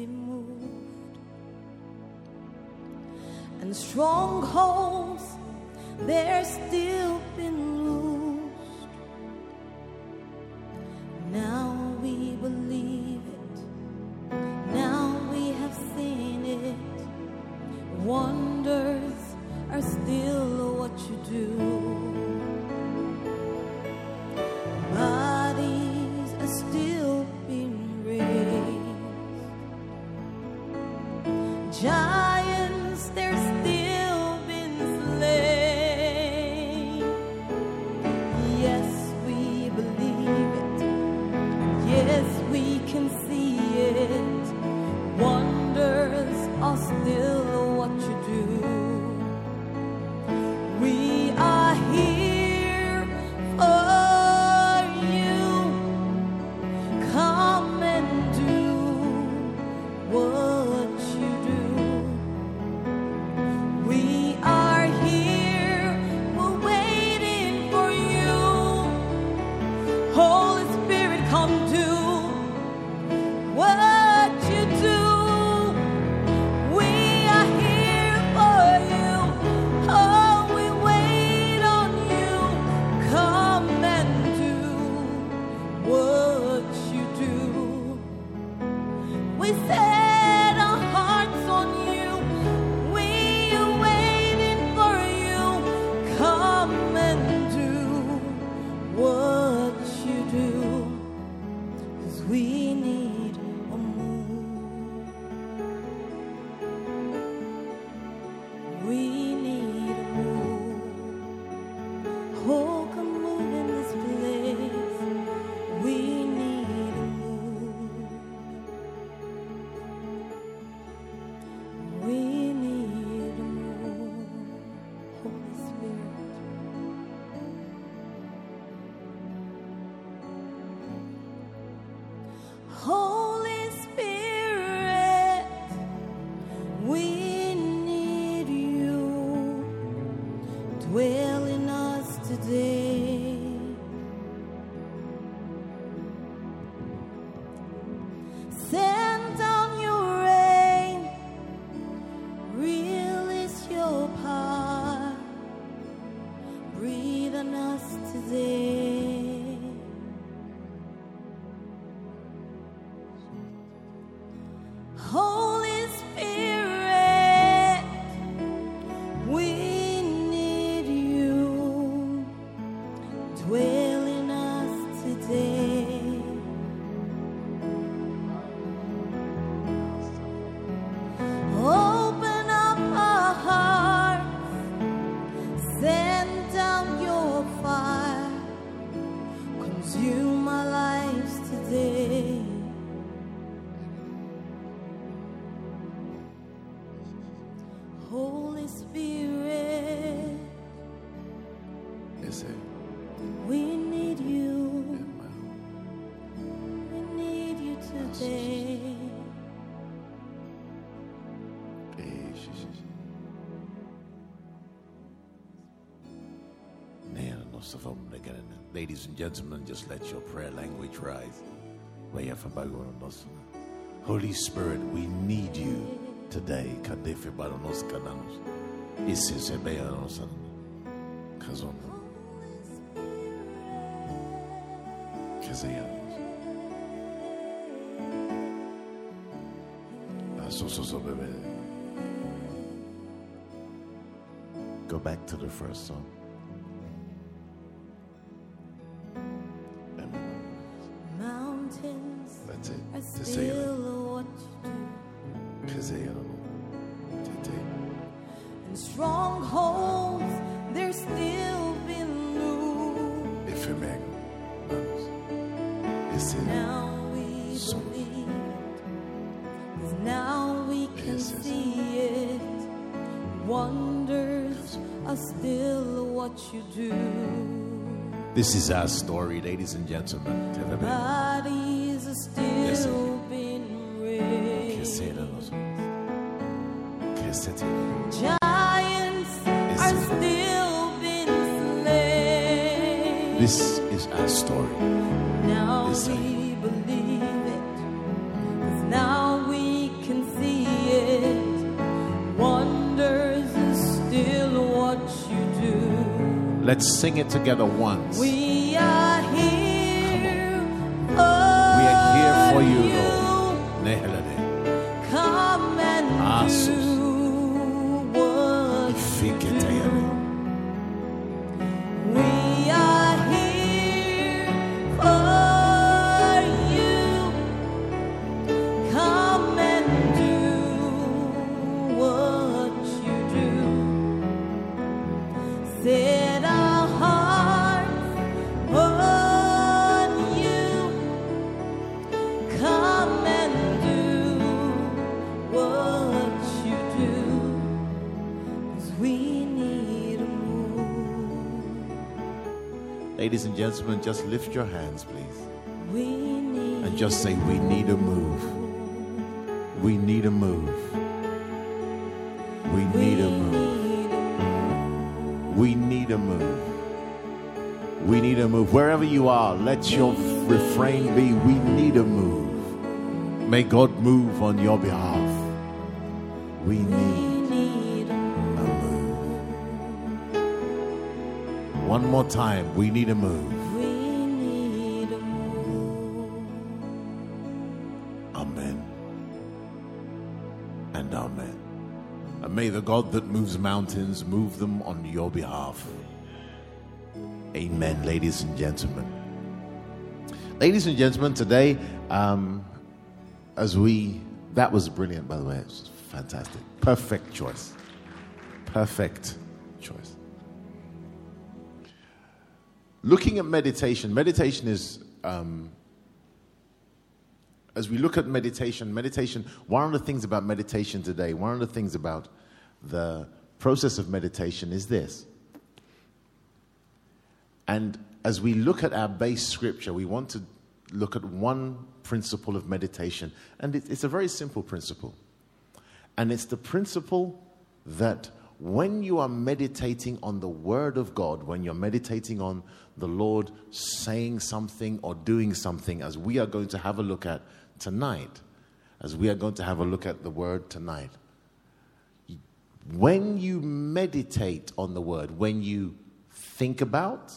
be moved. And strongholds, they're still been loosed. Now ladies and gentlemen, just let your prayer language rise. Holy Spirit, we need you today. Go back to the first song. This is our story, ladies and gentlemen. Bodies are still being raised. se la los- que se te- Giants are still being slain. This is our story. now we believe it. now we can see it. Wonders is still what you do. Let's sing it together once. We gentlemen, just lift your hands, please. And just say, We need a move. We need a move. We need a move. We need a move. We need a move. Wherever you are, let your refrain be We need a move. May God move on your behalf. One more time. We need a move. we need a move. Amen. And amen. And may the God that moves mountains move them on your behalf. Amen, ladies and gentlemen. Ladies and gentlemen, today, um, as we, that was brilliant, by the way. It was fantastic. Perfect choice. Perfect choice. Looking at meditation, meditation is um, as we look at meditation, meditation, one of the things about meditation today, one of the things about the process of meditation is this. And as we look at our base scripture, we want to look at one principle of meditation. And it, it's a very simple principle. And it's the principle that when you are meditating on the Word of God, when you're meditating on the Lord saying something or doing something, as we are going to have a look at tonight, as we are going to have a look at the Word tonight, when you meditate on the Word, when you think about,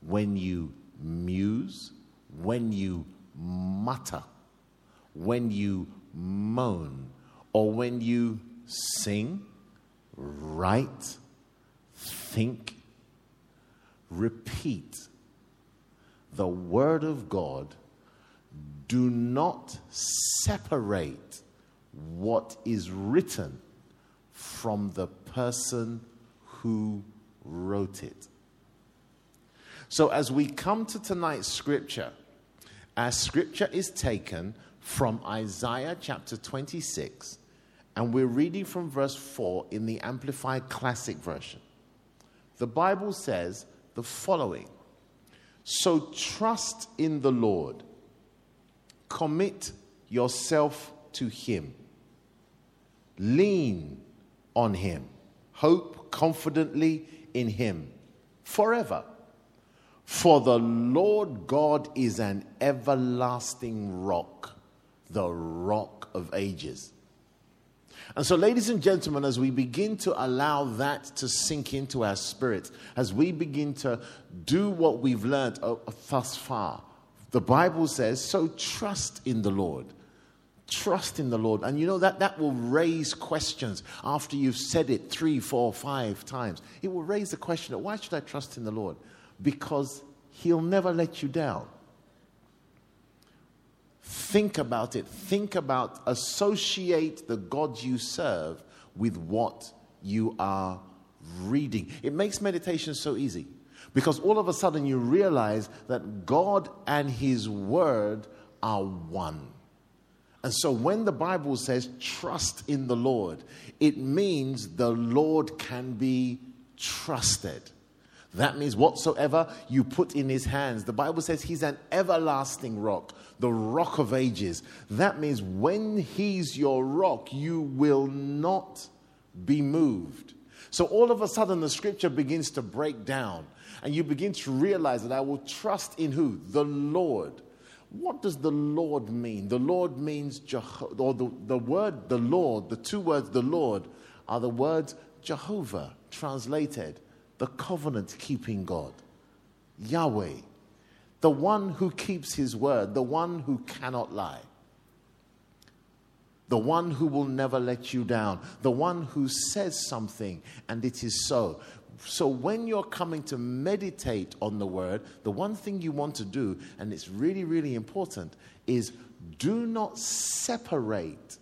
when you muse, when you mutter, when you moan, or when you sing, write, think, repeat the Word of God, do not separate what is written from the person who wrote it. So, as we come to tonight's scripture, our scripture is taken from Isaiah chapter 26, and we're reading from verse 4 in the Amplified Classic Version. The Bible says the following So trust in the Lord, commit yourself to Him, lean on Him, hope confidently in Him forever. For the Lord God is an everlasting rock, the rock of ages. And so, ladies and gentlemen, as we begin to allow that to sink into our spirits, as we begin to do what we've learned uh, thus far, the Bible says, so trust in the Lord. Trust in the Lord. And you know that that will raise questions after you've said it three, four, five times. It will raise the question of why should I trust in the Lord? Because He'll never let you down. Think about it. Think about, associate the God you serve with what you are reading. It makes meditation so easy because all of a sudden you realize that God and His Word are one. And so when the Bible says trust in the Lord, it means the Lord can be trusted. That means whatsoever you put in his hands. The Bible says he's an everlasting rock, the rock of ages. That means when he's your rock, you will not be moved. So all of a sudden, the scripture begins to break down, and you begin to realize that I will trust in who? The Lord. What does the Lord mean? The Lord means, Jeho- or the, the word the Lord, the two words the Lord, are the words Jehovah, translated the covenant keeping God, Yahweh, the one who keeps his word, the one who cannot lie, the one who will never let you down, the one who says something and it is so. So, when you're coming to meditate on the word, the one thing you want to do, and it's really, really important, is do not separate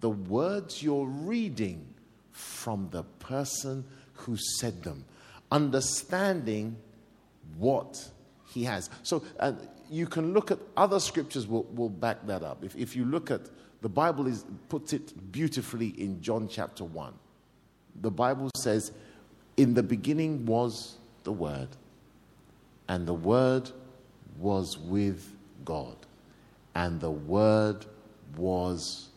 the words you're reading from the person who said them, understanding what he has. So uh, you can look at other scriptures will, will back that up. If, if you look at the Bible is puts it beautifully in John chapter 1. The Bible says, In the beginning was the Word, and the Word was with God, and the Word was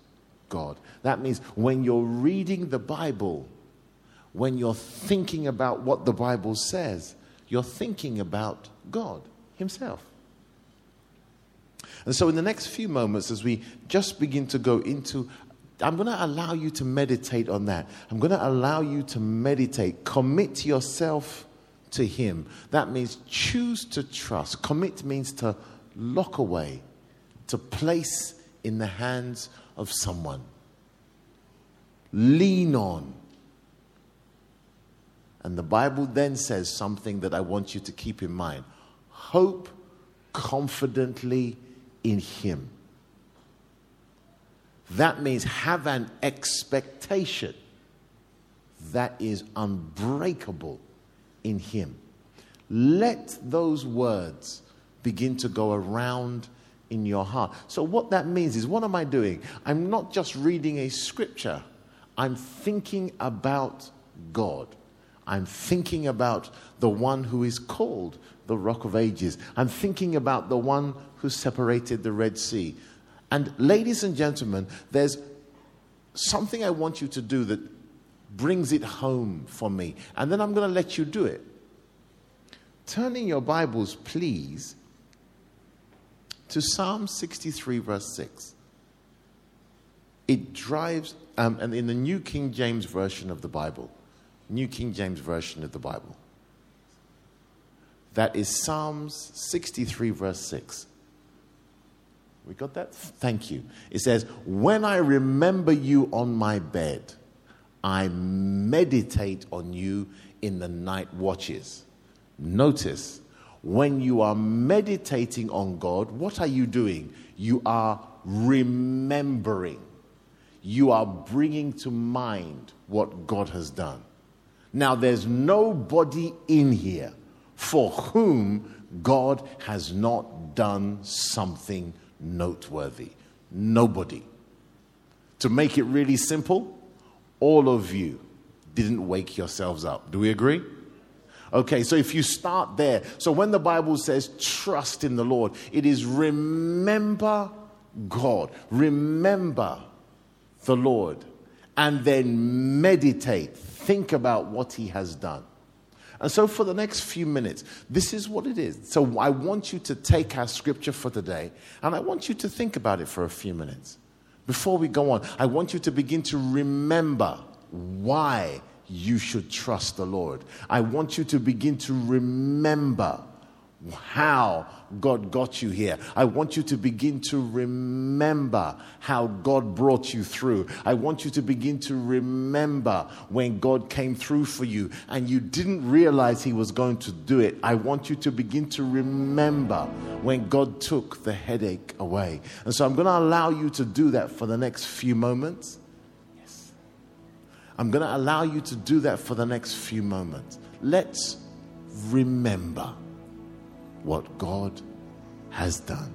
God. That means when you're reading the Bible, when you're thinking about what the Bible says, you're thinking about God Himself. And so, in the next few moments, as we just begin to go into, I'm going to allow you to meditate on that. I'm going to allow you to meditate, commit yourself to Him. That means choose to trust. Commit means to lock away, to place in the hands of someone. Lean on. And the Bible then says something that I want you to keep in mind hope confidently in Him. That means have an expectation that is unbreakable in Him. Let those words begin to go around in your heart. So, what that means is, what am I doing? I'm not just reading a scripture, I'm thinking about God. I'm thinking about the one who is called the Rock of Ages. I'm thinking about the one who separated the Red Sea. And, ladies and gentlemen, there's something I want you to do that brings it home for me. And then I'm going to let you do it. Turn in your Bibles, please, to Psalm 63, verse 6. It drives, um, and in the New King James Version of the Bible, New King James Version of the Bible. That is Psalms 63, verse 6. We got that? Thank you. It says, When I remember you on my bed, I meditate on you in the night watches. Notice, when you are meditating on God, what are you doing? You are remembering. You are bringing to mind what God has done. Now, there's nobody in here for whom God has not done something noteworthy. Nobody. To make it really simple, all of you didn't wake yourselves up. Do we agree? Okay, so if you start there, so when the Bible says trust in the Lord, it is remember God, remember the Lord, and then meditate, think about what He has done. And so, for the next few minutes, this is what it is. So, I want you to take our scripture for today and I want you to think about it for a few minutes. Before we go on, I want you to begin to remember why you should trust the Lord. I want you to begin to remember how God got you here. I want you to begin to remember how God brought you through. I want you to begin to remember when God came through for you and you didn't realize He was going to do it. I want you to begin to remember when God took the headache away. And so I'm going to allow you to do that for the next few moments. Yes. I'm going to allow you to do that for the next few moments. Let's remember what God has done.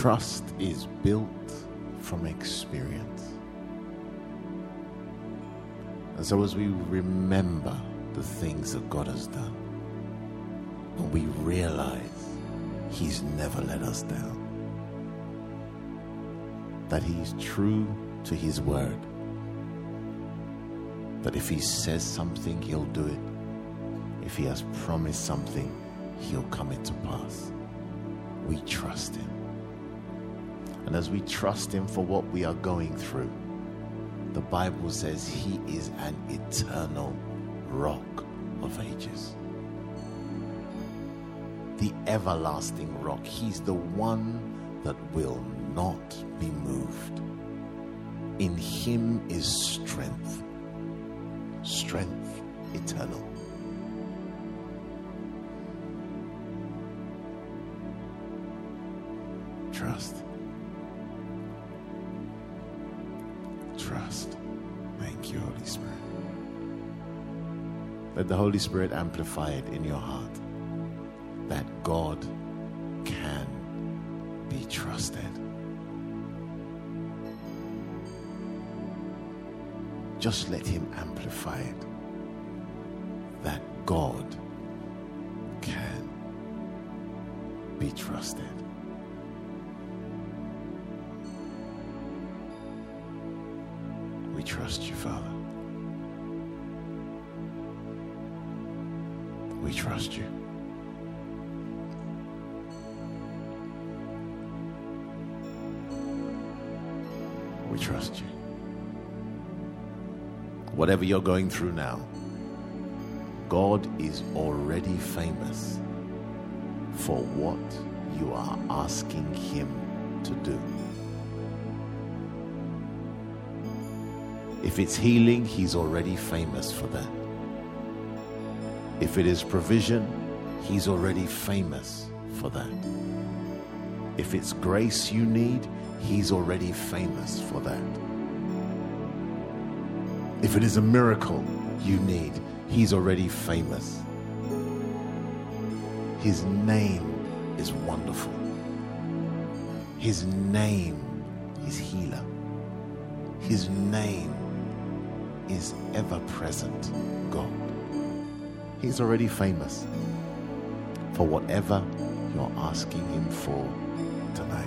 Trust is built from experience. And so, as we remember the things that God has done, and we realize He's never let us down, that He's true to His word, that if He says something, He'll do it. If He has promised something, He'll come into pass. We trust Him. And as we trust Him for what we are going through, the Bible says He is an eternal rock of ages. The everlasting rock. He's the one that will not be moved. In Him is strength, strength eternal. The Holy Spirit amplify it in your heart that God can be trusted. Just let Him amplify it We trust you. We trust you. Whatever you're going through now, God is already famous for what you are asking Him to do. If it's healing, He's already famous for that. If it is provision, He's already famous for that. If it's grace you need, He's already famous for that. If it is a miracle you need, He's already famous. His name is wonderful. His name is healer. His name is ever present God. He's already famous for whatever you're asking Him for tonight.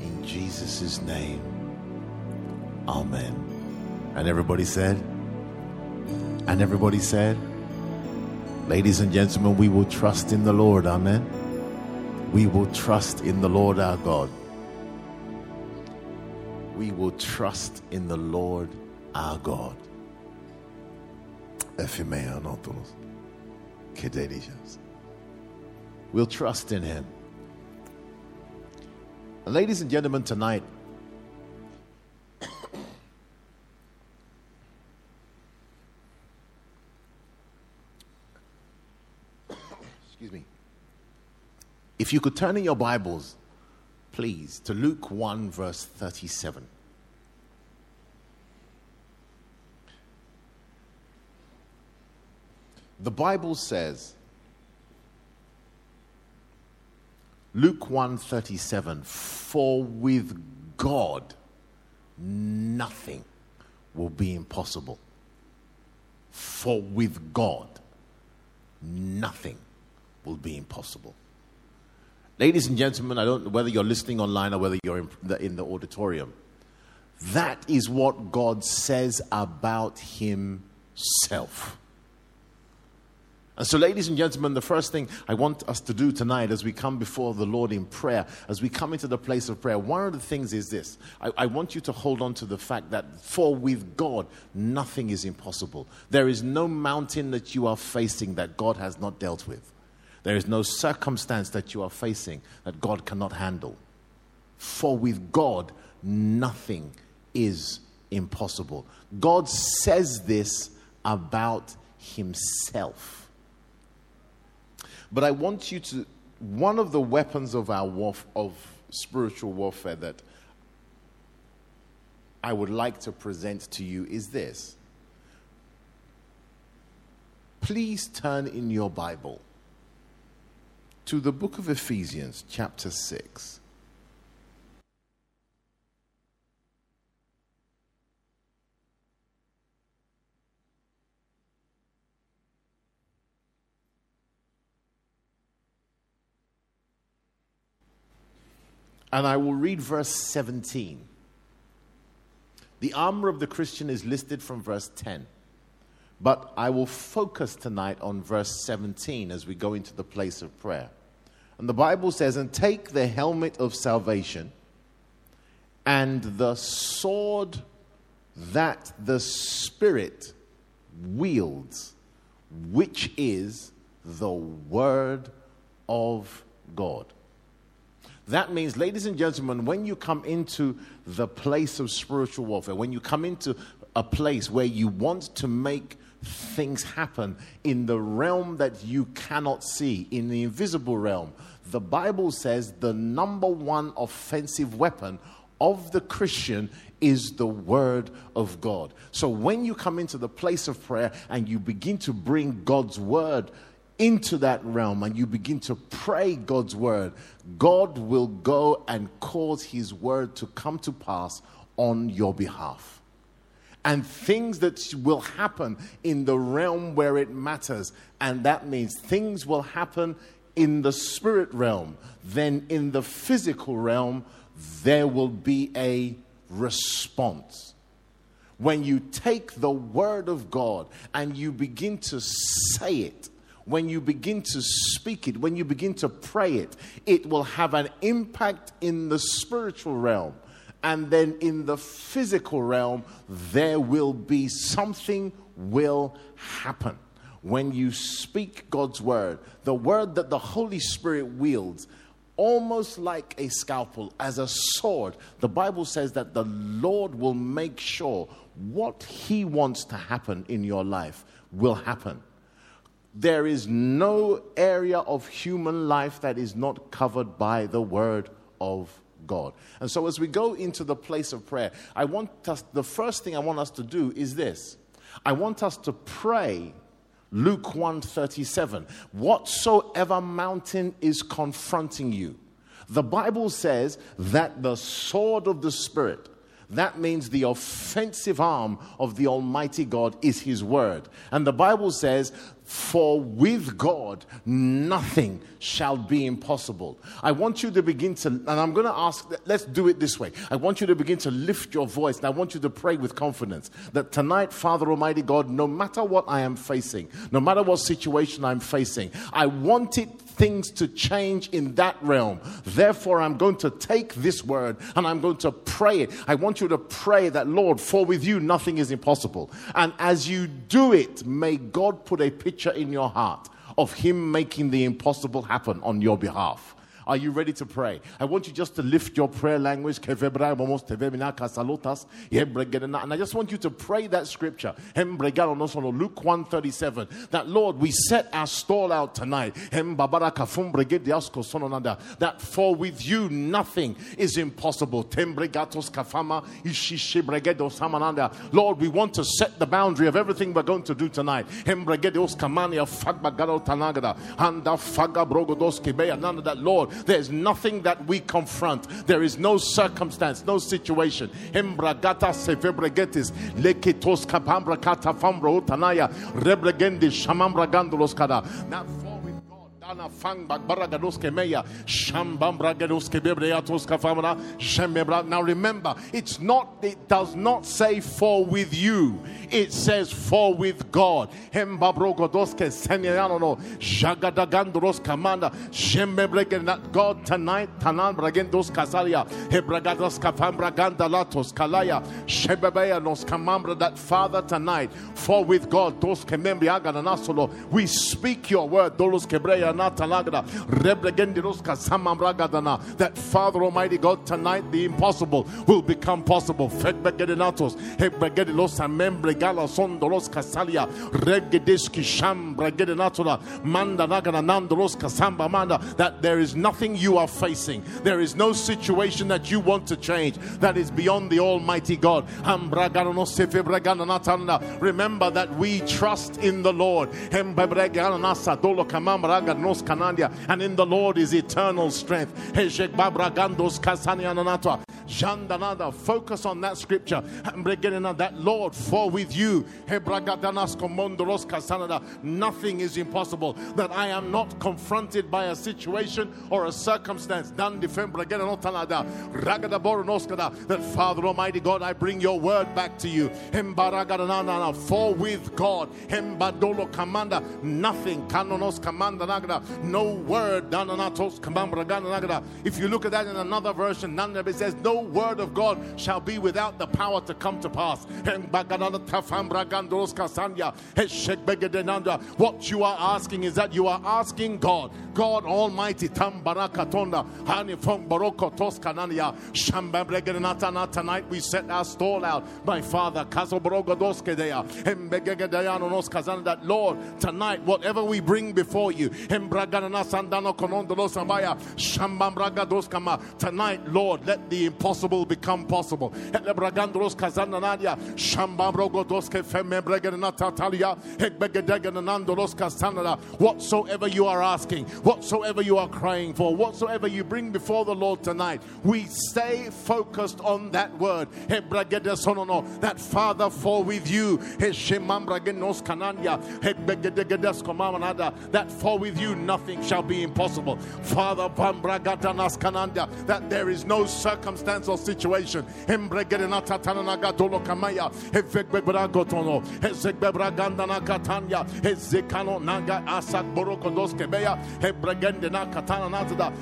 In Jesus' name, Amen. And everybody said, and everybody said, Ladies and gentlemen, we will trust in the Lord. Amen. We will trust in the Lord our God. We will trust in the Lord our God. We'll trust in Him. And ladies and gentlemen, tonight, excuse me. If you could turn in your Bibles, please, to Luke 1, verse 37. The Bible says, Luke 1:37 for with God nothing will be impossible for with God nothing will be impossible ladies and gentlemen i don't know whether you're listening online or whether you're in the, in the auditorium that is what God says about himself and so, ladies and gentlemen, the first thing I want us to do tonight as we come before the Lord in prayer, as we come into the place of prayer, one of the things is this. I, I, want you to hold on to the fact that for with God, nothing is impossible. There is no mountain that you are facing that God has not dealt with, there is no circumstance that you are facing that God cannot handle. For with God, nothing is impossible. God says this about Himself. But I want you to, one of the weapons of our warf- of spiritual warfare that I would like to present to you is this. Please turn in your Bible to the book of Ephesians, chapter 6. And I will read verse 17. The armor of the Christian is listed from verse 10. But I will focus tonight on verse 17 as we go into the place of prayer. And the Bible says, And take the helmet of salvation and the sword that the Spirit wields, which is the Word of God. That means, ladies and gentlemen, when you come into the place of spiritual warfare, when you come into a place where you want to make things happen in the realm that you cannot see, in the invisible realm, the Bible says the number one offensive weapon of the Christian is the Word of God. So when you come into the place of prayer and you begin to bring God's Word into that realm and you begin to pray God's word, God will go and cause his word to come to pass on your behalf. And things that will happen in the realm where it matters, and that means things will happen in the spirit realm, then in the physical realm, there will be a response. When you take the word of God and you begin to say it, when you begin to speak it, when you begin to pray it, it will have an impact in the spiritual realm. And then in the physical realm, there will be something will happen. When you speak God's word, the word that the Holy Spirit wields, almost like a scalpel, as a sword, the Bible says that the Lord will make sure what He wants to happen in your life will happen. There is no area of human life that is not covered by the Word of God. And so, as we go into the place of prayer, I want us, the first thing I want us to do is this I want us to pray. Luke 137 Whatsoever mountain is confronting you. The Bible says that the sword of the Spirit, that means the offensive arm of the Almighty God is His word. And the Bible says for with God, nothing shall be impossible. I want you to begin to, and I'm going to ask, let's do it this way. I want you to begin to lift your voice, and I want you to pray with confidence that tonight, Father Almighty God, no matter what I am facing, no matter what situation I'm facing, I want it things to change in that realm. Therefore, I'm going to take this word and I'm going to pray it. I want you to pray that, Lord, for with you nothing is impossible. And as you do it, may God put a picture in your heart of Him making the impossible happen on your behalf. Are you ready to pray? I want you just to lift your prayer language. And I just want you to pray that scripture. Luke 137. That Lord, we set our stall out tonight. That for with you nothing is impossible. Lord, we want to set the boundary of everything we're going to do tonight. That Lord, there's nothing that we confront. There is no circumstance, no situation. Bagbara meya shambambra gadoske bebreatos famra shembebra. Now remember, it's not, it does not say for with you. It says for with God. Hembabro godoske senyanono jagadagandros kamanda shembebrege God tonight tanan bragendos kasalia hebragados kafambra gandalatos kalaya. Nos kamambra that Father tonight for with God we speak your word dolos kebreya that Father Almighty God, tonight the impossible will become possible. That there is nothing you are facing, there is no situation that you want to change that is beyond the Almighty God. Remember that we trust in the Lord And in the Lord is eternal strength. Heshek Babragandos Kasaniananatwa. Jandanada, focus on that scripture. Hembregenena, That Lord, for with you, nothing is impossible. That I am not confronted by a situation or a circumstance. That Father Almighty God, I bring your word back to you. For with God, nothing, Kanonos Kamanda Nagada, no word. If you look at that in another version, Nanabe says, No word of God shall be without the power to come to pass. What you are asking is that you are asking God, God Almighty. Tonight we set our stall out, my Father, that Lord, tonight, whatever we bring before you, Tonight, Lord, let the impossible become possible. Whatsoever you are asking, whatsoever you are crying for, whatsoever you bring before the Lord tonight, we stay focused on that word. That Father, for with you, that for with you nothing shall be impossible. Father, that there is no circumstance or situation.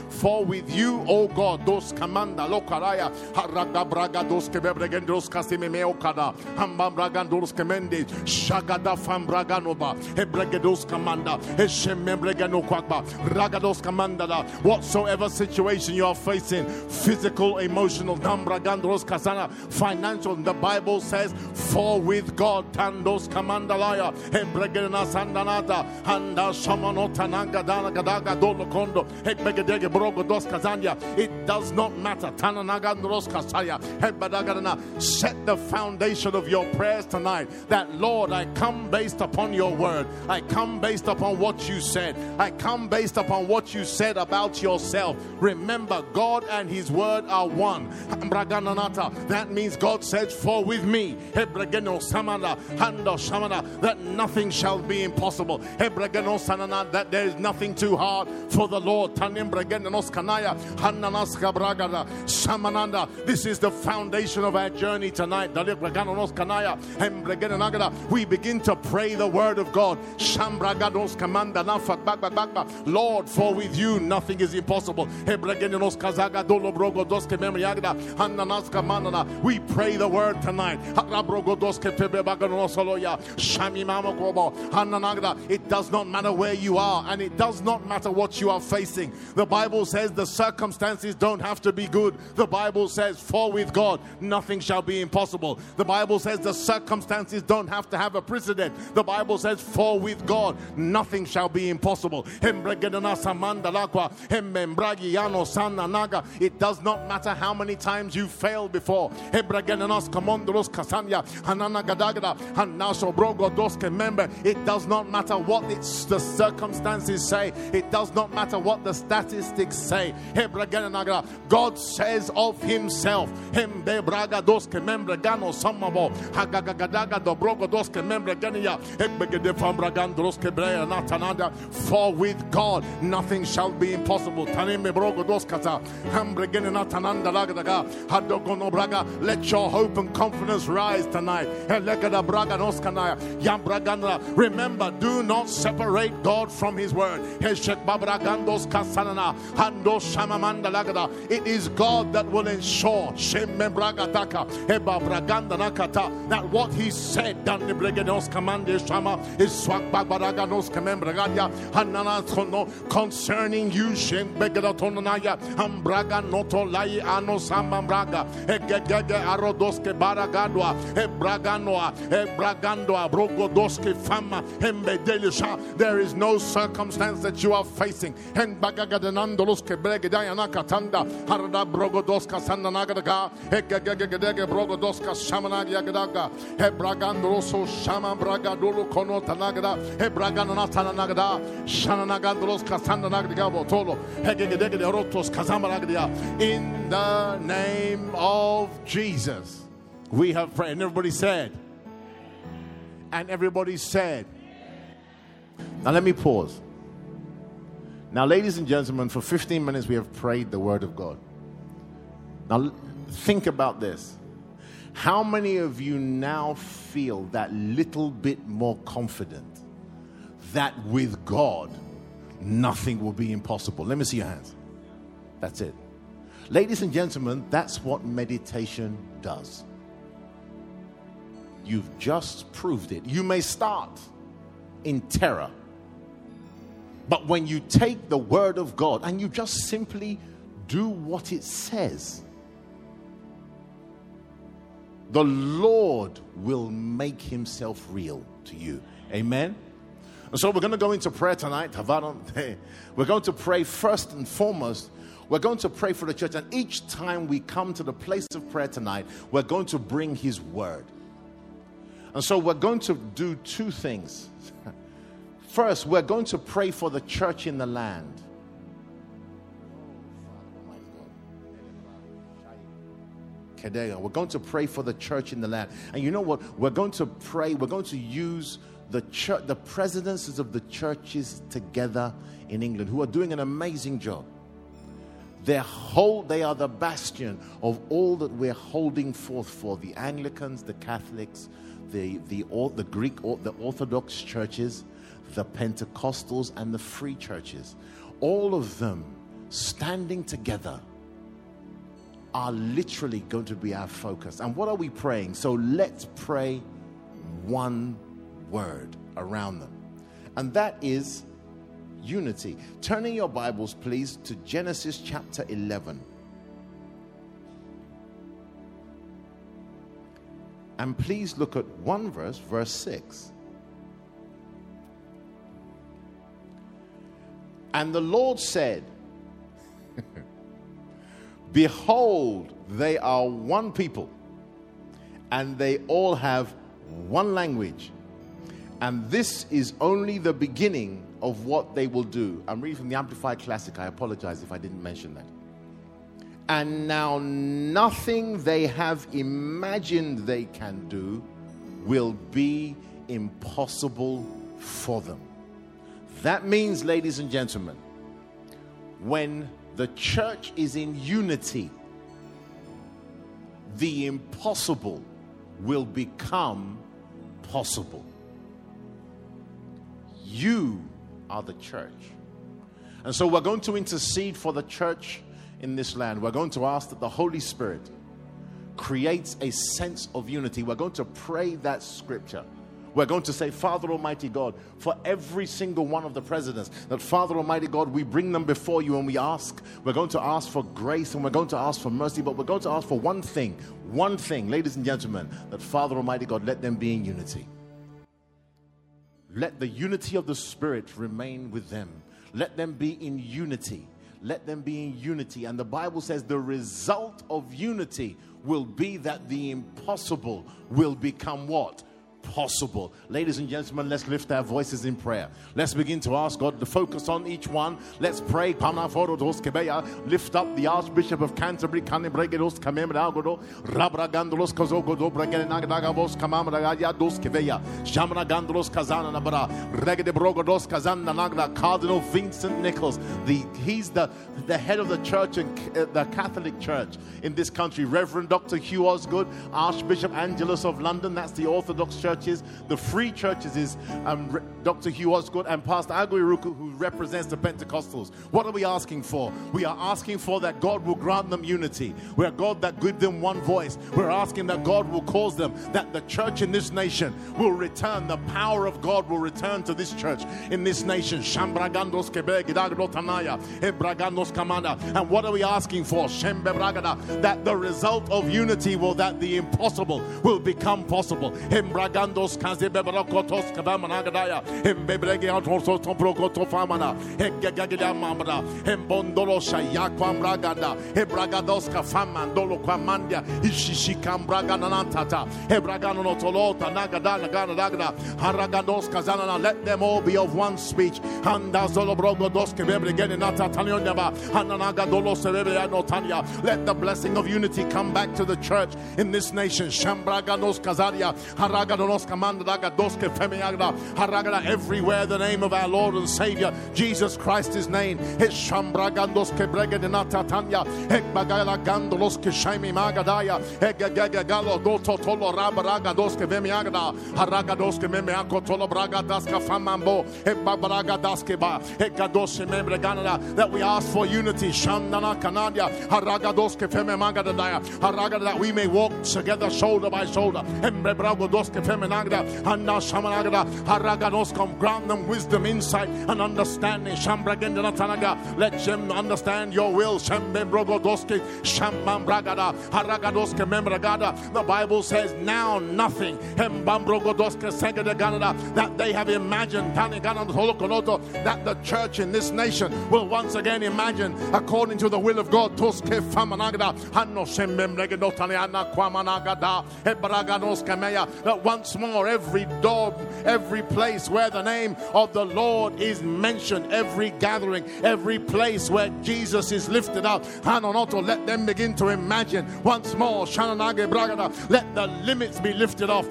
For with you, O God, those Kamanda Lokaraya, Haragabraga Doskebebregendos Kasimeokada, Hambambragandos Kemende, Shagada Fambraganova, Hebregedos Kamanda, Whatsoever situation you are facing, physical, emotional, Nambragandros Kasana, financial, the Bible says, for with God, Tandos Kamandalaya, Hebregena Sandanata, Handa Shamanotanaga Danagadaga Dolokondo, Hebegedege Brogo Dos Kazanya. It does not matter. Tananagandros Kasaya, Hebadagadana. Set the foundation of your prayers tonight that, Lord, I come based upon your word. I come based upon what you said. I come based upon what you said about yourself. Remember, God and His word are one. That means God says, For with me, that nothing shall be impossible. That there is nothing too hard for the Lord. This is the foundation of our journey tonight. We begin to pray the word of God. Lord, for with you nothing is impossible. We pray the word tonight. It does not matter where you are, and it does not matter what you are facing. The Bible says the circumstances don't have to be good. The Bible says, For with God nothing shall be impossible. The Bible says the circumstances don't have to have a precedent. The Bible says, For with God nothing shall be impossible. It does not matter how many times you failed before. It does not matter what it's, the circumstances say, it does not matter what the statistics say. God says of Himself, for with God nothing shall be impossible. Let your hope and confidence rise tonight. Remember, do not separate God from His word. It is God that will ensure that what He said is concerning you ambraga noto lai ano samambraga egegege arodoske baragadwa ebraganoa ebragandoa brogodoske fama embedelisha there is no circumstance that you are facing. Embagagadandoloske bregedayana katanda harada brogodoska sandanagadaga egegegege brogodoska shamanagadaga ebragandoloso shamambragadolo konotanagada ebragananatanagada shananagandoloska in the name of Jesus we have prayed. And everybody said and everybody said now let me pause. Now ladies and gentlemen for 15 minutes we have prayed the word of God. Now think about this. How many of you now feel that little bit more confident that with God nothing will be impossible let me see your hands that's it ladies and gentlemen that's what meditation does You've just proved it. You may start in terror, but when you take the word of God and you just simply do what it says, the Lord will make himself real to you. Amen. And so we're going to go into prayer tonight. We're going to pray first and foremost. We're going to pray for the church. And each time we come to the place of prayer tonight, we're going to bring his word. And so we're going to do two things. First, we're going to pray for the church in the land. We're going to pray for the church in the land. And you know what? We're going to pray, we're going to use the church, the presidencies of the churches together in England who are doing an amazing job. They're whole, they are the bastion of all that we're holding forth for the Anglicans, the Catholics, the, the, the Greek, the Orthodox churches, the Pentecostals, and the free churches. All of them standing together are literally going to be our focus. And what are we praying? So let's pray one word around them. And that is unity. Turning your Bibles, please, to Genesis chapter 11. And please look at one verse, verse 6. And the Lord said, Behold, they are one people, and they all have one language. And this is only the beginning of what they will do. I'm reading from the Amplified Classic. I apologize if I didn't mention that. And now nothing they have imagined they can do will be impossible for them. That means, ladies and gentlemen, when the church is in unity, the impossible will become possible. You are the church. And so we're going to intercede for the church in this land. We're going to ask that the Holy Spirit creates a sense of unity. We're going to pray that scripture. We're going to say, Father Almighty God, for every single one of the presidents, that Father Almighty God, we bring them before you and we ask. We're going to ask for grace and we're going to ask for mercy, but we're going to ask for one thing, one thing, ladies and gentlemen, that Father Almighty God, let them be in unity. Let the unity of the Spirit remain with them. Let them be in unity let them be in unity. And the Bible says the result of unity will be that the impossible will become what? Possible. Ladies and gentlemen, let's lift our voices in prayer. Let's begin to ask God to focus on each one. Let's pray. Lift up the Archbishop of Canterbury, Cardinal Vincent Nichols. The, he's the, the head of the church and uh, the Catholic Church in this country. Reverend Dr. Hugh Osgood, Archbishop Angaelos of London, that's the Orthodox Church churches. The free churches is um, Dr. Hugh Osgood and Pastor Agu Irukwu, who represents the Pentecostals. What are we asking for? We are asking for that God will grant them unity. We're God that give them one voice. We're asking that God will cause them, that the church in this nation will return. The power of God will return to this church in this nation. And what are we asking for? That the result of unity will, that the impossible will become possible. Kabamanagadaya, egagagidamamra, embondolo shayakwambragada, ebragados kafamandolo kwamandia, ishishikambraganantata, ebraganolotolota, nagadana, kazanana. Let them all be of one speech. Hananagadolos sebebeanotanya. Let the blessing of unity come back to the church in this nation. Shambraganos kazaria. Everywhere the name of our Lord and Savior Jesus Christ is named. It's shambragandos kebregenata tanya, ekbagala gandolos keshaimi magadaya, egagagalo doto tolo rabaragados kevemiagada, haragados kememeako tolo bragadas kafamambo, ekbabragadas keba, ekgados membreganada. That we ask for unity. That we may walk together shoulder by shoulder. Grant them wisdom, insight, and understanding. Let them understand your will. The Bible says, now nothing that they have imagined that the church in this nation will once again imagine according to the will of God. That once more every door, every place where the name of the Lord is mentioned, every gathering, every place where Jesus is lifted up, hanonoto, let them begin to imagine once more. Shananage bragada, let the limits be lifted off.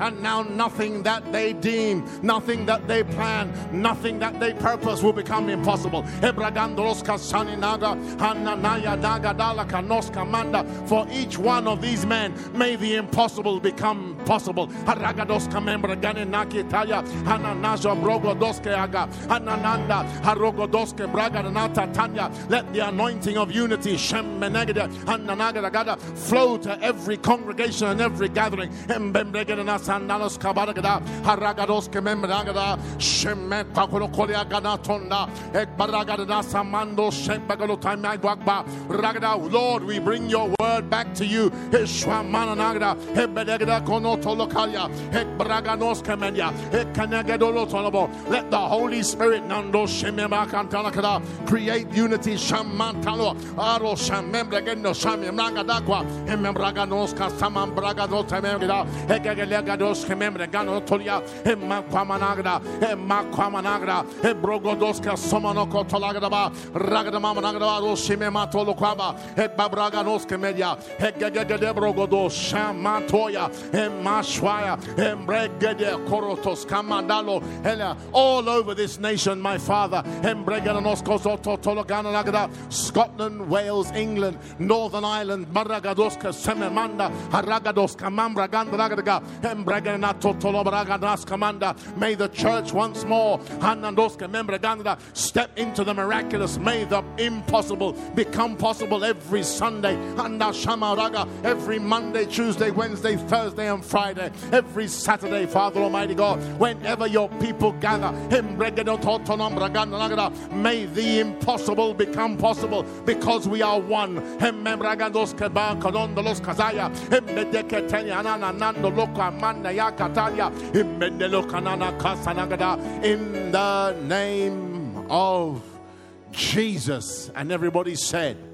And now nothing that they deem, nothing that they plan, nothing that they purpose will become impossible. Hananaya noska. For each one of these men, may the impossible become possible. Haragadoska membra ganinaki taya, hananaja brogodoske aga, hanananda, harogodoske braganata tanya. Let the anointing of unity, shem shemmenegada, hananagadagada, flow to every congregation and every gathering. Embembregana sandalos kabaragada, haragadoske membragada, shemmet pakolokolia ganatonda, ekbaragada samando shembagalo taimagwagba, ragada. Lord, we bring your word back to you. Ishwamananagada, hebedegada konotolokalia, ekbraganos kamenya, ekanagedolotolobo. Let the Holy Spirit nando shememakantalakada create unity. Shamantalo, aro shamembregeno shamemragadakwa, emembraganos kasamambragado temegida, egegelegados kemembregano tolia, emakwamanagada, emakwamanagada, ebrogodoska somanoko tolagadaba, ragadamamanagada, roshimemato ebabraganos kemedia, egegedebrogodo shamatoya, emashwaya, embregede korotos kamandalo, hela, all over this nation, my father, Scotland, Wales, England, Northern Ireland, Maragadoska, Sememanda, Haragadoska, Mambragandagaga, Embreganato Tolobragadas May the church once more, Hanandoska, Membraganda, step into the miraculous. May the impossible become possible every Sunday. Handa Shamaraga, every Monday, Tuesday, Wednesday, Thursday, and Friday. Every Saturday, Father Almighty God, whenever your people gather, may the impossible become possible because we are one. In the name of Jesus. And everybody said,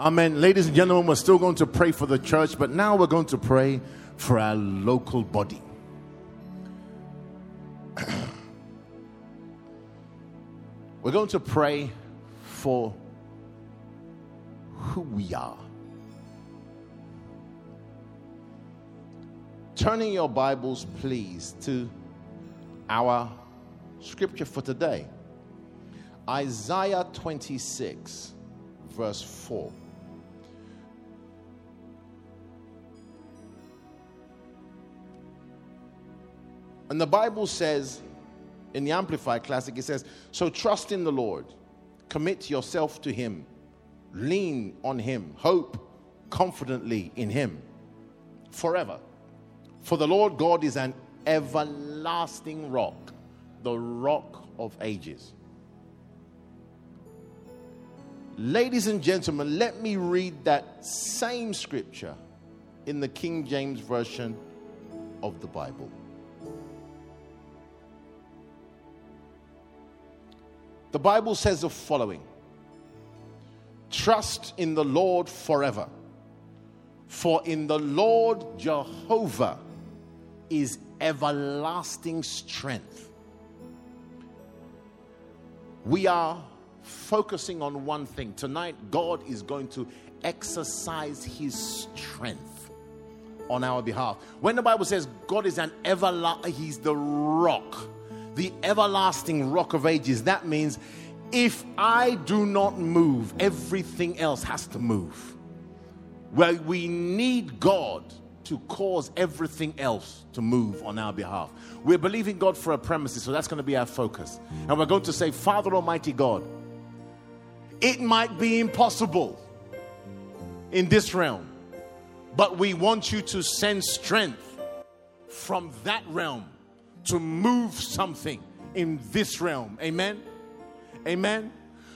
Amen. Ladies and gentlemen, we're still going to pray for the church, but now we're going to pray for our local body. we're going to pray for who we are. Turning your Bibles, please, to our scripture for today Isaiah 26, verse 4. And the Bible says, in the Amplified Classic, it says, So trust in the Lord, commit yourself to Him, lean on Him, hope confidently in Him forever. For the Lord God is an everlasting rock, the rock of ages. Ladies and gentlemen, let me read that same scripture in the King James Version of the Bible. The Bible says the following Trust in the Lord forever, for in the Lord Jehovah is everlasting strength. We are focusing on one thing. Tonight, God is going to exercise his strength on our behalf. When the Bible says God is an everlasting, he's the rock, the everlasting rock of ages, that means if I do not move, everything else has to move. Well, we need God to cause everything else to move on our behalf. We're believing God for a premises, so that's going to be our focus. And we're going to say, Father Almighty God, it might be impossible in this realm, but we want you to send strength from that realm to move something in this realm. Amen. Amen.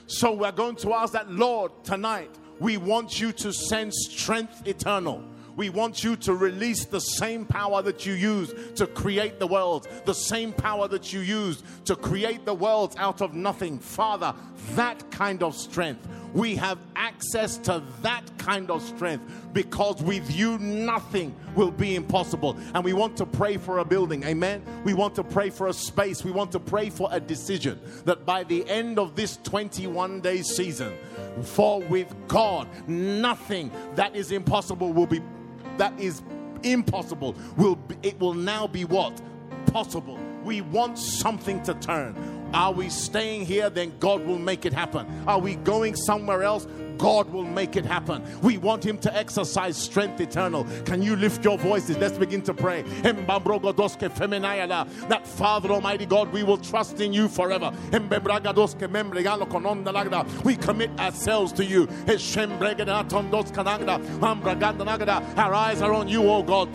So we're going to ask that, Lord, tonight, we want you to send strength eternal. We want you to release the same power that you used to create the world, the same power that you used to create the world out of nothing. Father, that kind of strength. We have access to that kind of strength because with you nothing will be impossible. And we want to pray for a building. Amen. We want to pray for a space. We want to pray for a decision that by the end of this 21 day season, for with God, nothing that is impossible will be that is impossible will be, it will now be what possible we want something to turn are we staying here then god will make it happen are we going somewhere else God will make it happen. We want Him to exercise strength eternal. Can you lift your voices? Let's begin to pray. That Father Almighty God, we will trust in you forever. We commit ourselves to you. Our eyes are on you, oh God.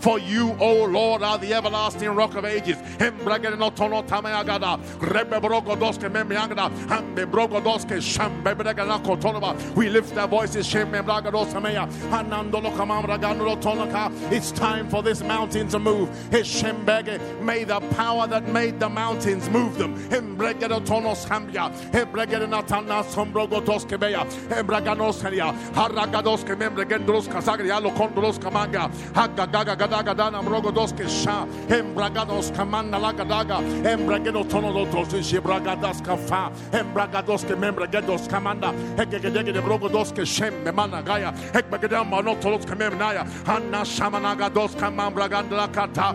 For you, O Lord, are the everlasting rock of ages. We lift our voices it's time for this mountain to move. May the power that made the mountains move them lo gaga sha hembraga dos kamanda la gadaga tono do tosi shibragadas kafa embragados de shem gaya ke memnaya hanna shamanaga dos kamambraganda kata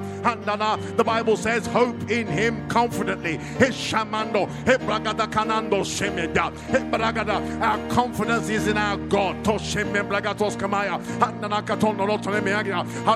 the bible says hope in him confidently. His shamando hebragada our confidence is in our god. Kamana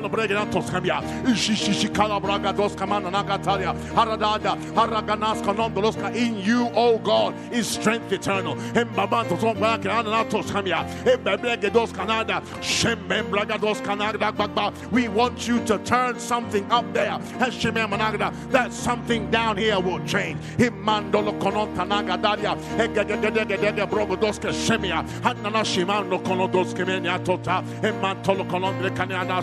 tono bregeda toskamya ishishi kala braga dos kamana haradada haraganas kanondoloska in you oh God is strength eternal. Embabanto son back ananatos kamya ebebregedos kanada shembembragados kanada bagba we want you to turn something up there. Heshememanaga that something down here will change. Himandolo kononta nagadaria egegegegege brogodoske shemia. Hanana shimano tota. Emantolo konondre kanyana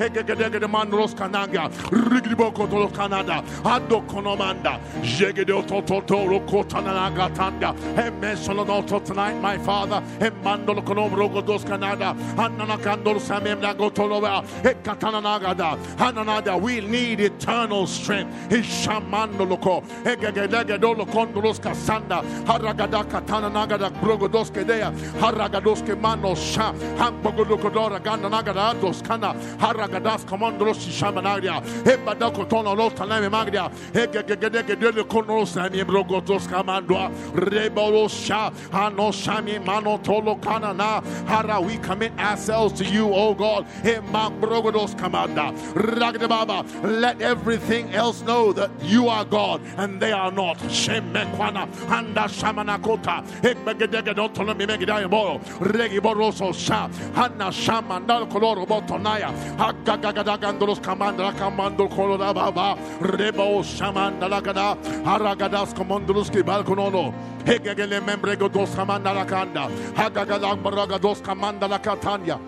e manros kananga rigiboko tolo kanada ado konomanda jegede ototo roko tanda e tonight my father we need eternal strength. E shamando loko e gegegege dolo kondolos kasanda haragada katananaga brogodos kedea haragados ke mano sha hambogodokodora ganda nagada dos kana komandolos shamanaria e badako tono lo taname magria e gegegege dele konos ami brogodos kamandwa rebolo sha ano shami mano tolo kana na hara we commit ourselves to you oh God e ragde let everything else know that you are God and they are not shemekwana anda shamanakota e begedege dotono megidai boro regi boroso sha koloro botonaya hagagagadagandolos kamanda kamando kolora baba rebo shamanda lagada haragadas komondolus ki balkonono hegegele membrego dos kamanda lakanda hagagadag baraga dos kamanda lakatanya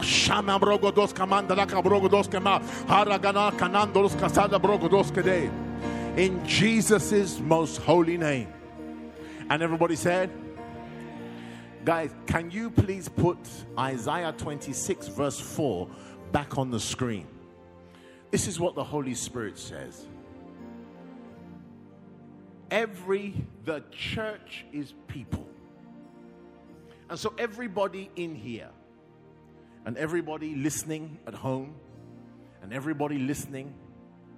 Shama brogo dos kamanda laka brogo dos kema haragana kanandolos kasada brogo dos kede in Jesus' most holy name. And everybody said, Guys, can you please put Isaiah 26, verse 4 back on the screen? This is what the Holy Spirit says. Every, the church is people. And so, everybody in here, and everybody listening at home, and everybody listening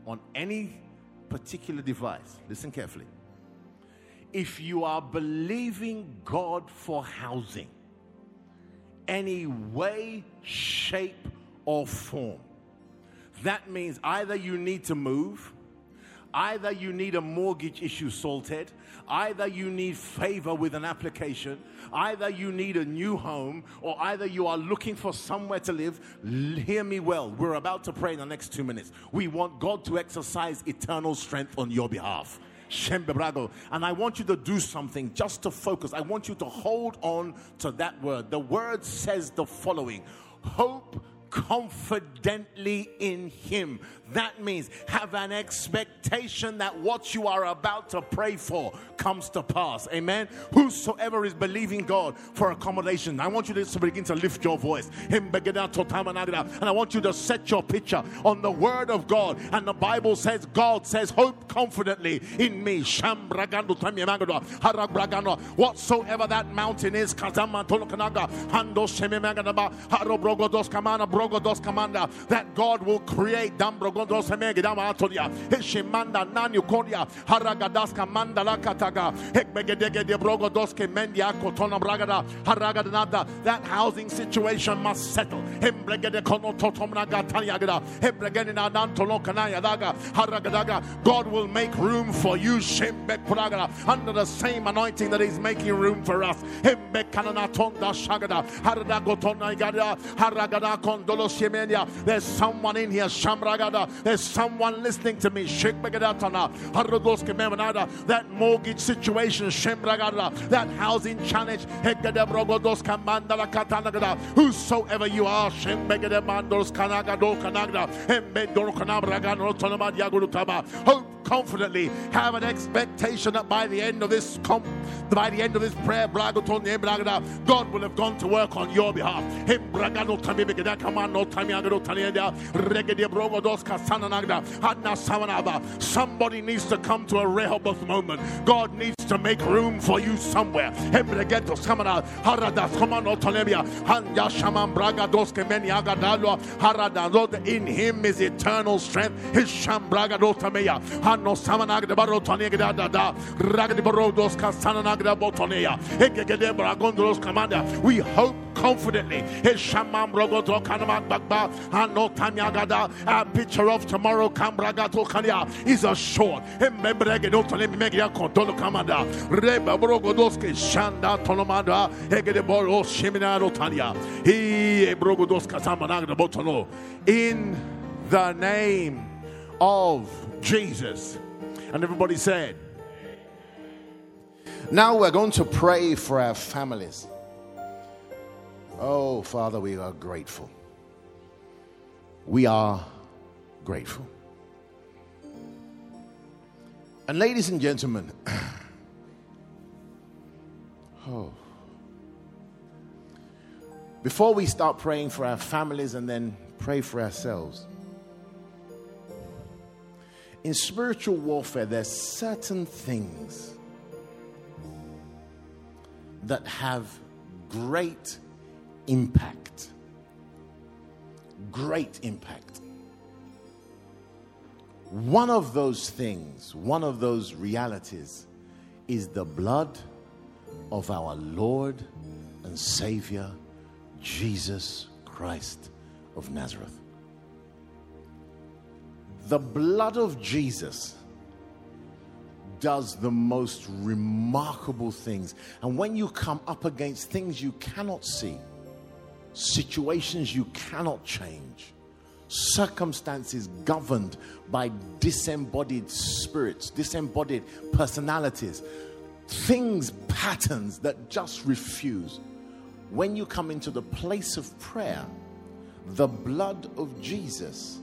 on any particular device, listen carefully. If you are believing God for housing, any way, shape, or form, that means either you need to move, either you need a mortgage issue sorted, either you need favor with an application, either you need a new home, or either you are looking for somewhere to live. Hear me well. We're about to pray in the next two minutes. We want God to exercise eternal strength on your behalf. Shembe brago. And I want you to do something just to focus. I want you to hold on to that word. The word says the following Hope confidently in Him. That means have an expectation that what you are about to pray for comes to pass. Amen. Whosoever is believing God for accommodation, I want you to begin to lift your voice. And I want you to set your picture on the word of God. And the Bible says, God says, Hope confidently in me. Whatsoever that mountain is, that God will create brogodos emegidama atolia heshimanda nani kodia haragadas kamanda la kataga hekbegedege de brogodos ke mendia kotona bragada haragadana that housing situation must settle. Hembregede kono totomna gatanyagada hembregede na nantolo kanaya daga haragadaga. God will make room for you shembek pragada under the same anointing that he's making room for us. Hembek kanana tonda shagada haragotona gada haragada shemenia there's someone in here shamragada. There's someone listening to me. That mortgage situation, that housing challenge, whosoever you are, hope confidently. Have an expectation that by the end of this com- by the end of this prayer, God will have gone to work on your behalf. Somebody needs to come to a Rehoboth moment. God needs to make room for you somewhere. In him is eternal strength. His shambraga dotameya. Hanno samanagda barotonega da da. Ragdi barodos kasananagra botonea. Egegedebra gondros commander. We hope confidently. His A picture of tomorrow kambragato kanya is assured. Shanda tolomanda. Egedeboro shiminaro tanya. He eh, brogodoska samanagra botono. In the name of Jesus. And everybody said, Now we're going to pray for our families. Oh, Father, we are grateful. We are grateful. And, ladies and gentlemen, oh, before we start praying for our families and then pray for ourselves, in spiritual warfare, there's certain things that have great impact. Great impact. One of those things, one of those realities, is the blood of our Lord and Savior, Jesus Christ of Nazareth. The blood of Jesus does the most remarkable things. And when you come up against things you cannot see, situations you cannot change, circumstances governed by disembodied spirits, disembodied personalities, things, patterns that just refuse. When you come into the place of prayer, the blood of Jesus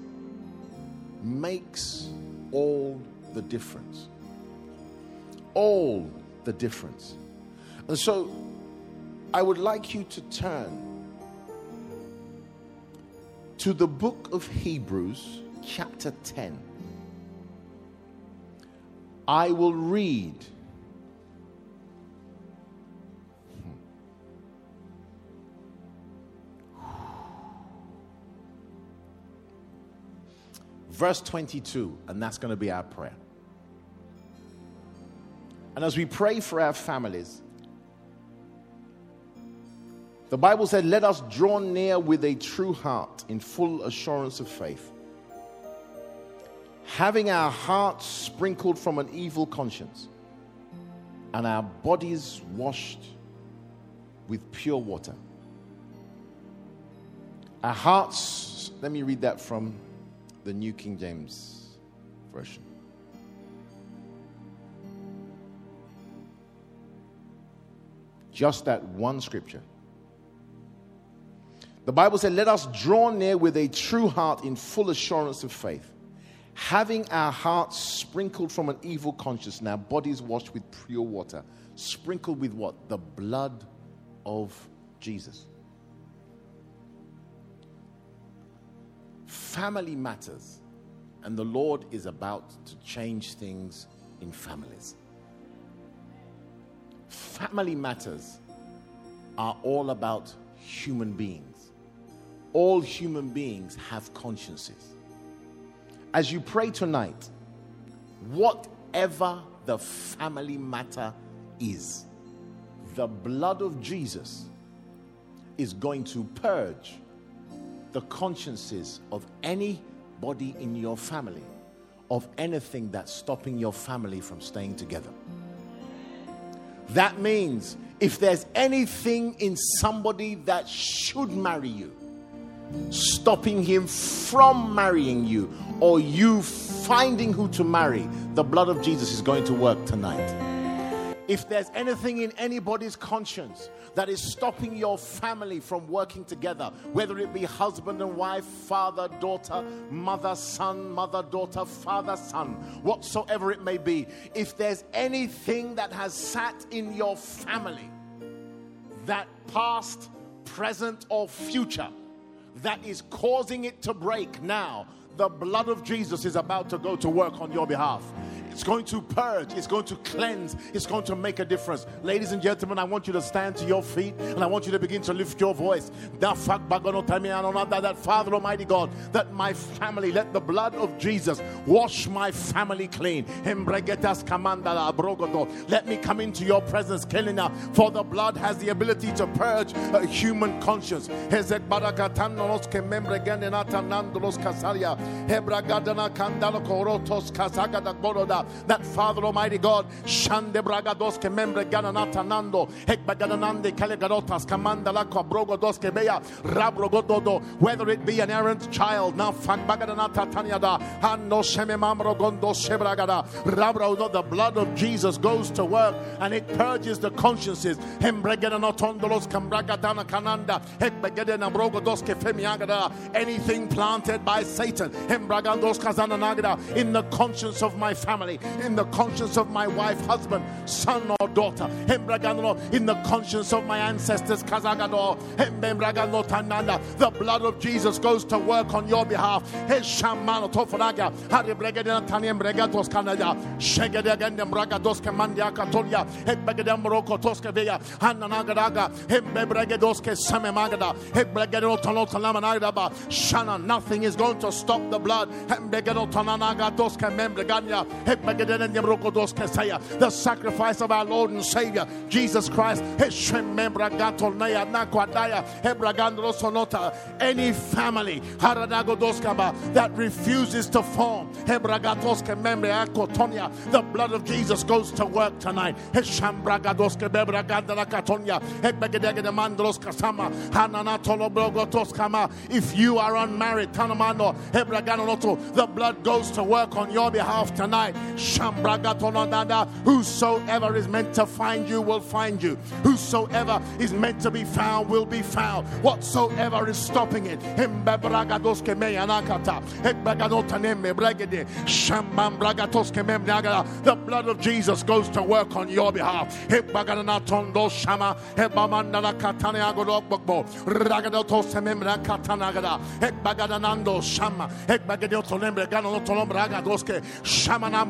makes all the difference. All the difference. And so I would like you to turn to the book of Hebrews, chapter 10. I will read. Verse 22, and that's going to be our prayer. And as we pray for our families, the Bible said, Let us draw near with a true heart in full assurance of faith, having our hearts sprinkled from an evil conscience and our bodies washed with pure water. Our hearts, let me read that from the New King James Version. Just that one scripture. The Bible said, Let us draw near with a true heart in full assurance of faith, having our hearts sprinkled from an evil conscience and our bodies washed with pure water. Sprinkled with what? The blood of Jesus. Family matters, and the Lord is about to change things in families. Family matters are all about human beings all human beings have consciences. As you pray tonight, whatever the family matter is, the blood of Jesus is going to purge the consciences of anybody in your family of anything that's stopping your family from staying together. That means if there's anything in somebody that should marry you, stopping him from marrying you or you finding who to marry, the blood of Jesus is going to work tonight. If there's anything in anybody's conscience that is stopping your family from working together, whether it be husband and wife, father, daughter, mother, son, mother, daughter, father, son, whatsoever it may be, if there's anything that has sat in your family, that past, present, or future, that is causing it to break now, the blood of Jesus is about to go to work on your behalf. It's going to purge, it's going to cleanse, it's going to make a difference. Ladies and gentlemen, I want you to stand to your feet and I want you to begin to lift your voice. That Father Almighty God, that my family, let the blood of Jesus wash my family clean. Let me come into your presence, Kelina, for the blood has the ability to purge a human conscience. That Father Almighty God, Shande Bragadoske Membre Gananata Nando, Hekbaganande Kalegarotas, Kamanda Lako Brogodoske Bea, Rabrogododo, whether it be an errant child, now Fagbaganata Tanyada, Hando Sheme Mamro Gondo Shebragada, Rabro, the blood of Jesus goes to work and it purges the consciences. Hembregananotondolos Kambragadana Kananda, Hekbagadena Brogodoske Femiagada, anything planted by Satan, Hembragandos Kazananagada, in the conscience of my family in the conscience of my wife, husband, son, or daughter, in the conscience of my ancestors, the blood of Jesus goes to work on your behalf. Nothing is going to stop the blood. The sacrifice of our Lord and Savior, Jesus Christ. Any family that refuses to form, the blood of Jesus goes to work tonight. If you are unmarried, the blood goes to work on your behalf tonight. Whosoever is meant to find you will find you. Whosoever is meant to be found will be found. Whatsoever is stopping it. The blood of Jesus goes to work on your behalf. Shamanam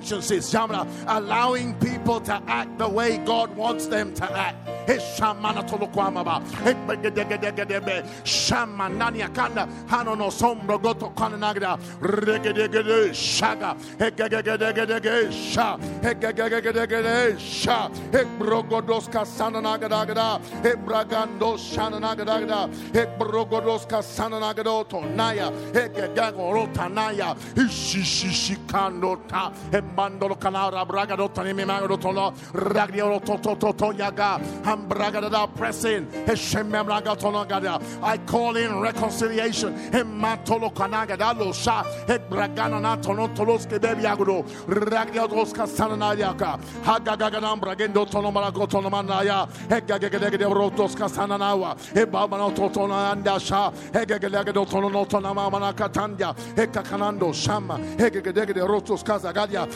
consciences, allowing people to act the way God wants them to act. E mandolo canara braga dotta ne me magro tono ragni to to to to yaga Ambragadada, press in. Heshememragatonagada. I call in reconciliation. Hematolo kanagadalo sha. Hebragana tonotoloske bebiagudo. Ragyadoska sananayaka. Hagagagadam bragendo tonomarago tonomanaya. Rotoska sananawa. Hebamano totonanda sha. Hegagagado tononotonamamana katanya. Hekakanando shama. Hegagade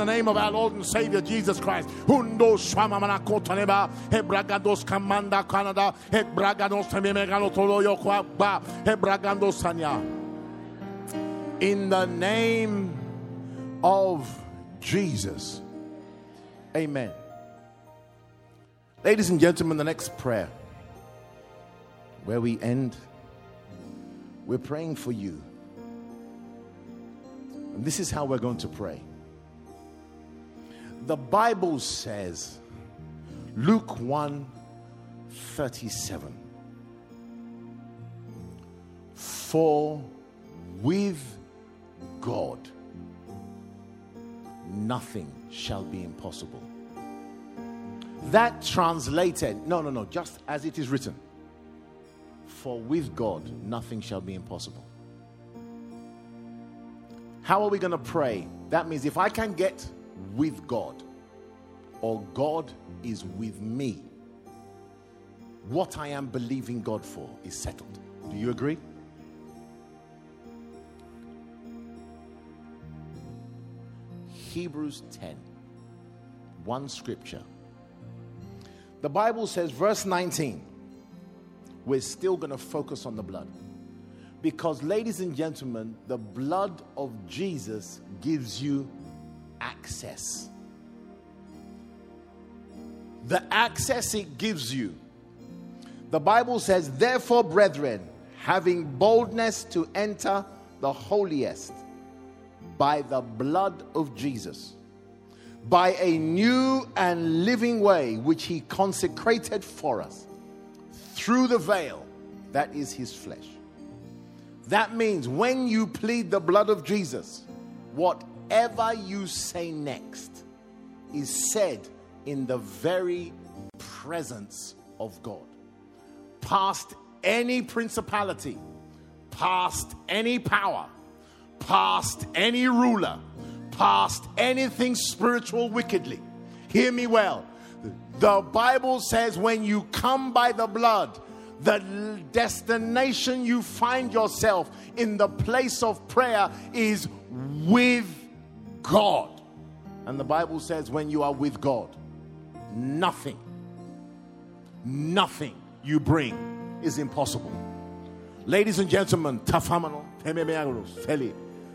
in the name of our Lord and Savior Jesus Christ. Hundo shwamamana kotaneba. Hebragados kamanda Canada. Hebragados tememegano toloyo kwa ba. Hebragandos sanya. In the name of Jesus. Amen. Ladies and gentlemen, the next prayer, where we end, we're praying for you. And this is how we're going to pray. The Bible says, Luke 1 37. For with God nothing shall be impossible. That translated, no, no, no, just as it is written. For with God nothing shall be impossible. How are we going to pray? That means if I can get with God or God is with me, what I am believing God for is settled. Do you agree? Hebrews 10, one scripture. The Bible says, verse 19, we're still going to focus on the blood. Because, ladies and gentlemen, the blood of Jesus gives you access. The access it gives you. The Bible says, Therefore, brethren, having boldness to enter the holiest by the blood of Jesus, by a new and living way which he consecrated for us through the veil that is his flesh. That means when you plead the blood of Jesus, whatever you say next is said in the very presence of God. Past any principality, past any power, past any ruler, past anything spiritual wickedly. Hear me well. The Bible says when you come by the blood, the destination you find yourself in the place of prayer is with God. And the Bible says when you are with God, nothing, nothing you bring is impossible. Ladies and gentlemen.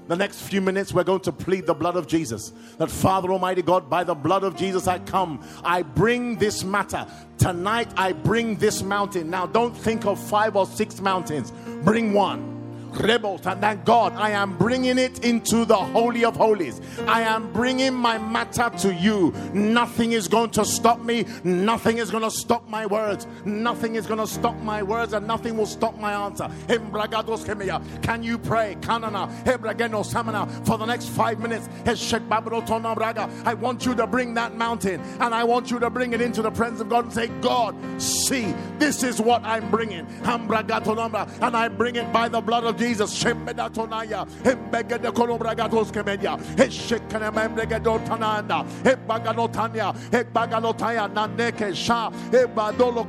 The next few minutes, we're going to plead the blood of Jesus. That Father Almighty God, by the blood of Jesus, I come. I bring this matter. Tonight, I bring this mountain. Now, don't think of five or six mountains, bring one rebels and thank God I am bringing it into the Holy of Holies. I am bringing my matter to you. Nothing is going to stop me. Nothing is going to stop my words. Nothing is going to stop my words and nothing will stop my answer. Can you pray? For the next five minutes. I want you to bring that mountain and I want you to bring it into the presence of God and say, God, see, this is what I'm bringing. And I bring it by the blood of Jesus. Shembeda tonaya. Hembegede kolobragados kemenya. Heshekene membregedo tananda. Hebagano tanya. Hebagano taya naneke sha. Hebadolo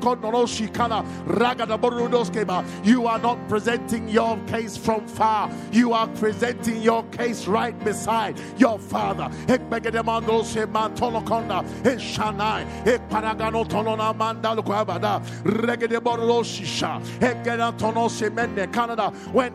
kana. Ragada borudos keba. You are not presenting your case from far. You are presenting your case right beside your father. Hebegede mando se mantolo konda. Heshanai. Heparagano tonona manda lukwabada. Regede borudos shisha. Hegena tono se mende Canada. When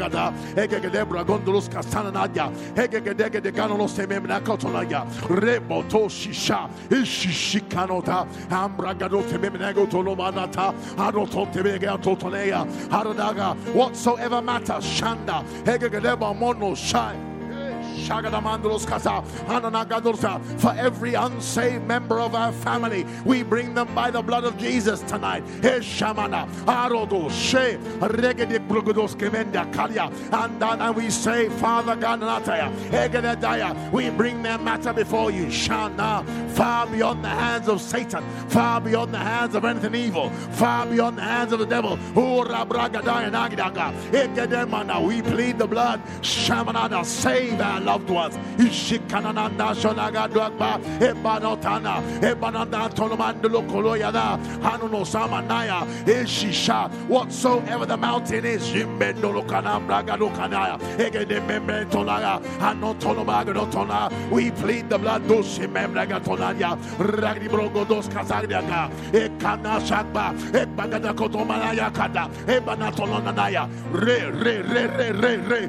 Bragada, Hegede Bragondulus Castananadia, Hegede de Ganolos Tememinakotonaga, Reboto Shisha, Ishishikanota, Ambragado Tememinago Tolomanata, Aroto Tebega Totonea, Haradaga, whatsoever matters, Shanda, Hegedeba Mono Shai. For every unsaved member of our family, we bring them by the blood of Jesus tonight. And we say, Father God, we bring their matter before you. Far beyond the hands of Satan, far beyond the hands of anything evil, far beyond the hands of the devil. We plead the blood. Shamanada, save our loved ones. Whatsoever the mountain is we plead the blood dos membra gatonaya ragdi brogo ekana shakba ebagada kotomanaya kada ebanatolonanaya. Re re re re re re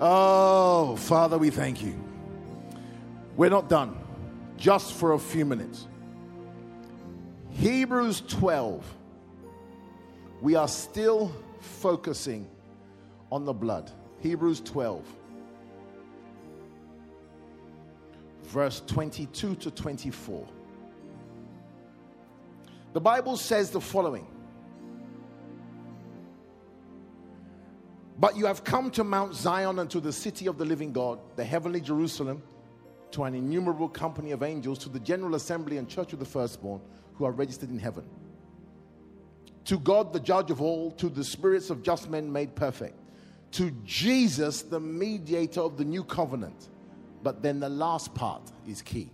Oh, Father, we thank you. We're not done, just for a few minutes. Hebrews 12. We are still focusing on the blood. Hebrews 12, verse 22 to 24. The Bible says the following. But you have come to Mount Zion and to the city of the living God, the heavenly Jerusalem, to an innumerable company of angels, to the general assembly and church of the firstborn who are registered in heaven. To God, the judge of all, to the spirits of just men made perfect, to Jesus, the mediator of the new covenant. But then the last part is key.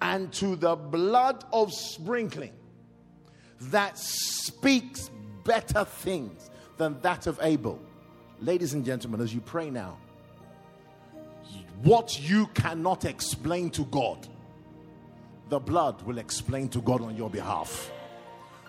And to the blood of sprinkling that speaks better things than that of Abel Ladies and gentlemen, as you pray now, what you cannot explain to God, the blood will explain to God on your behalf.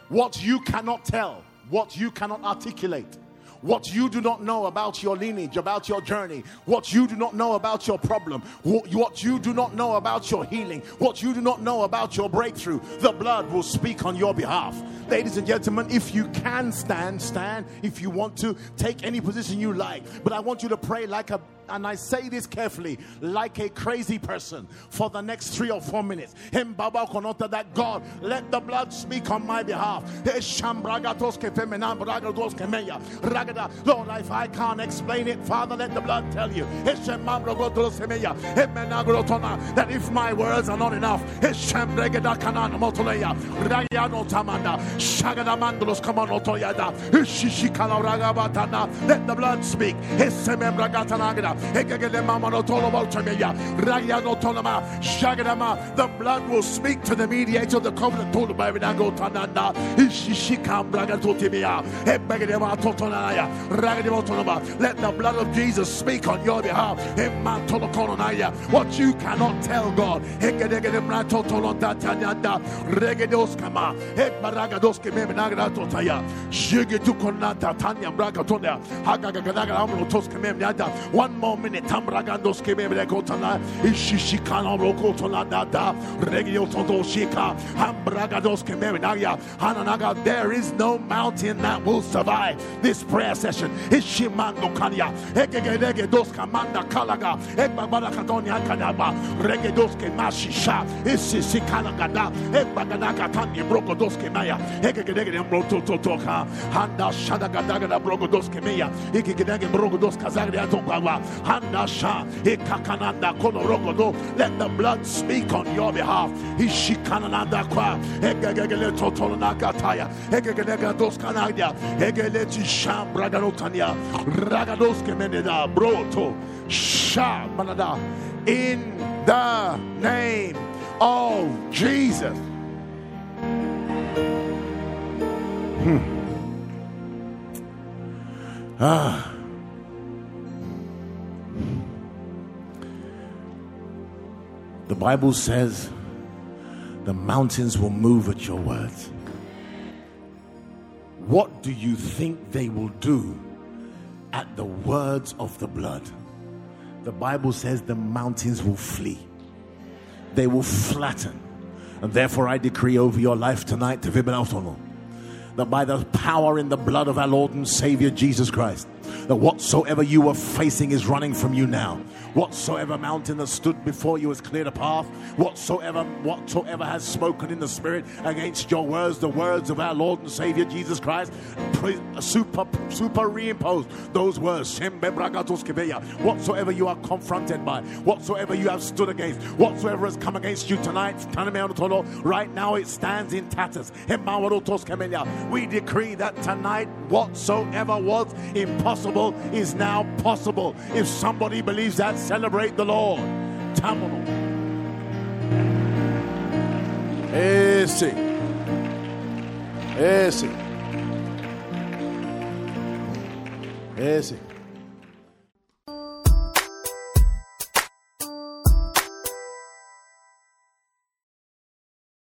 What you cannot tell, what you cannot articulate, what you do not know about your lineage, about your journey, what you do not know about your problem, what you do not know about your healing, what you do not know about your breakthrough, the blood will speak on your behalf. Ladies and gentlemen, if you can stand, stand. If you want to, take any position you like. But I want you to pray like a and I say this carefully, like a crazy person for the next three or four minutes. Him Baba Konota that God let the blood speak on my behalf. Lord, if I can't explain it, Father, let the blood tell you. That if my words are not enough. Let the blood speak. The blood will speak to the mediator of the covenant. Let the blood of Jesus speak on your behalf. What you cannot tell God. One more momine tambragandos kemebre kotana ishishikana rokotona dada regio todoshika hambragados kemebre naga hananaga there is no mountain that will survive this prayer session. Ishimando kanya egegedege dos kamanda kalaga egbabara katonya kanaba rege dos ke mashisha isisikana gada egbagada katani broko dos ke maya egegedege mbroto totoka handa shada gada gada broko dos ke meya egegedege broko dos handa sha ekakananda kono rogodo let the blood speak on your behalf ishikananda kwa egegele totolona kataya egegedege dos kanadia egele tisham braganotania ragados ke meneda broto sha manada in the name of Jesus. Hmm. Ah. The Bible says the mountains will move at your words. What do you think they will do at the words of the blood? The Bible says the mountains will flee, they will flatten. And therefore, I decree over your life tonight to that by the power in the blood of our Lord and Savior Jesus Christ, that whatsoever you were facing is running from you now. Whatsoever mountain that stood before you has cleared a path. Whatsoever, whatsoever has spoken in the Spirit against your words, the words of our Lord and Savior Jesus Christ, super, super reimpose those words. Whatsoever you are confronted by, whatsoever you have stood against, whatsoever has come against you tonight, right now it stands in tatters. We decree that tonight, whatsoever was impossible is now possible. If somebody believes that, celebrate the Lord. Tamono. Esse. Eh, Esse. Eh, Esse. Eh,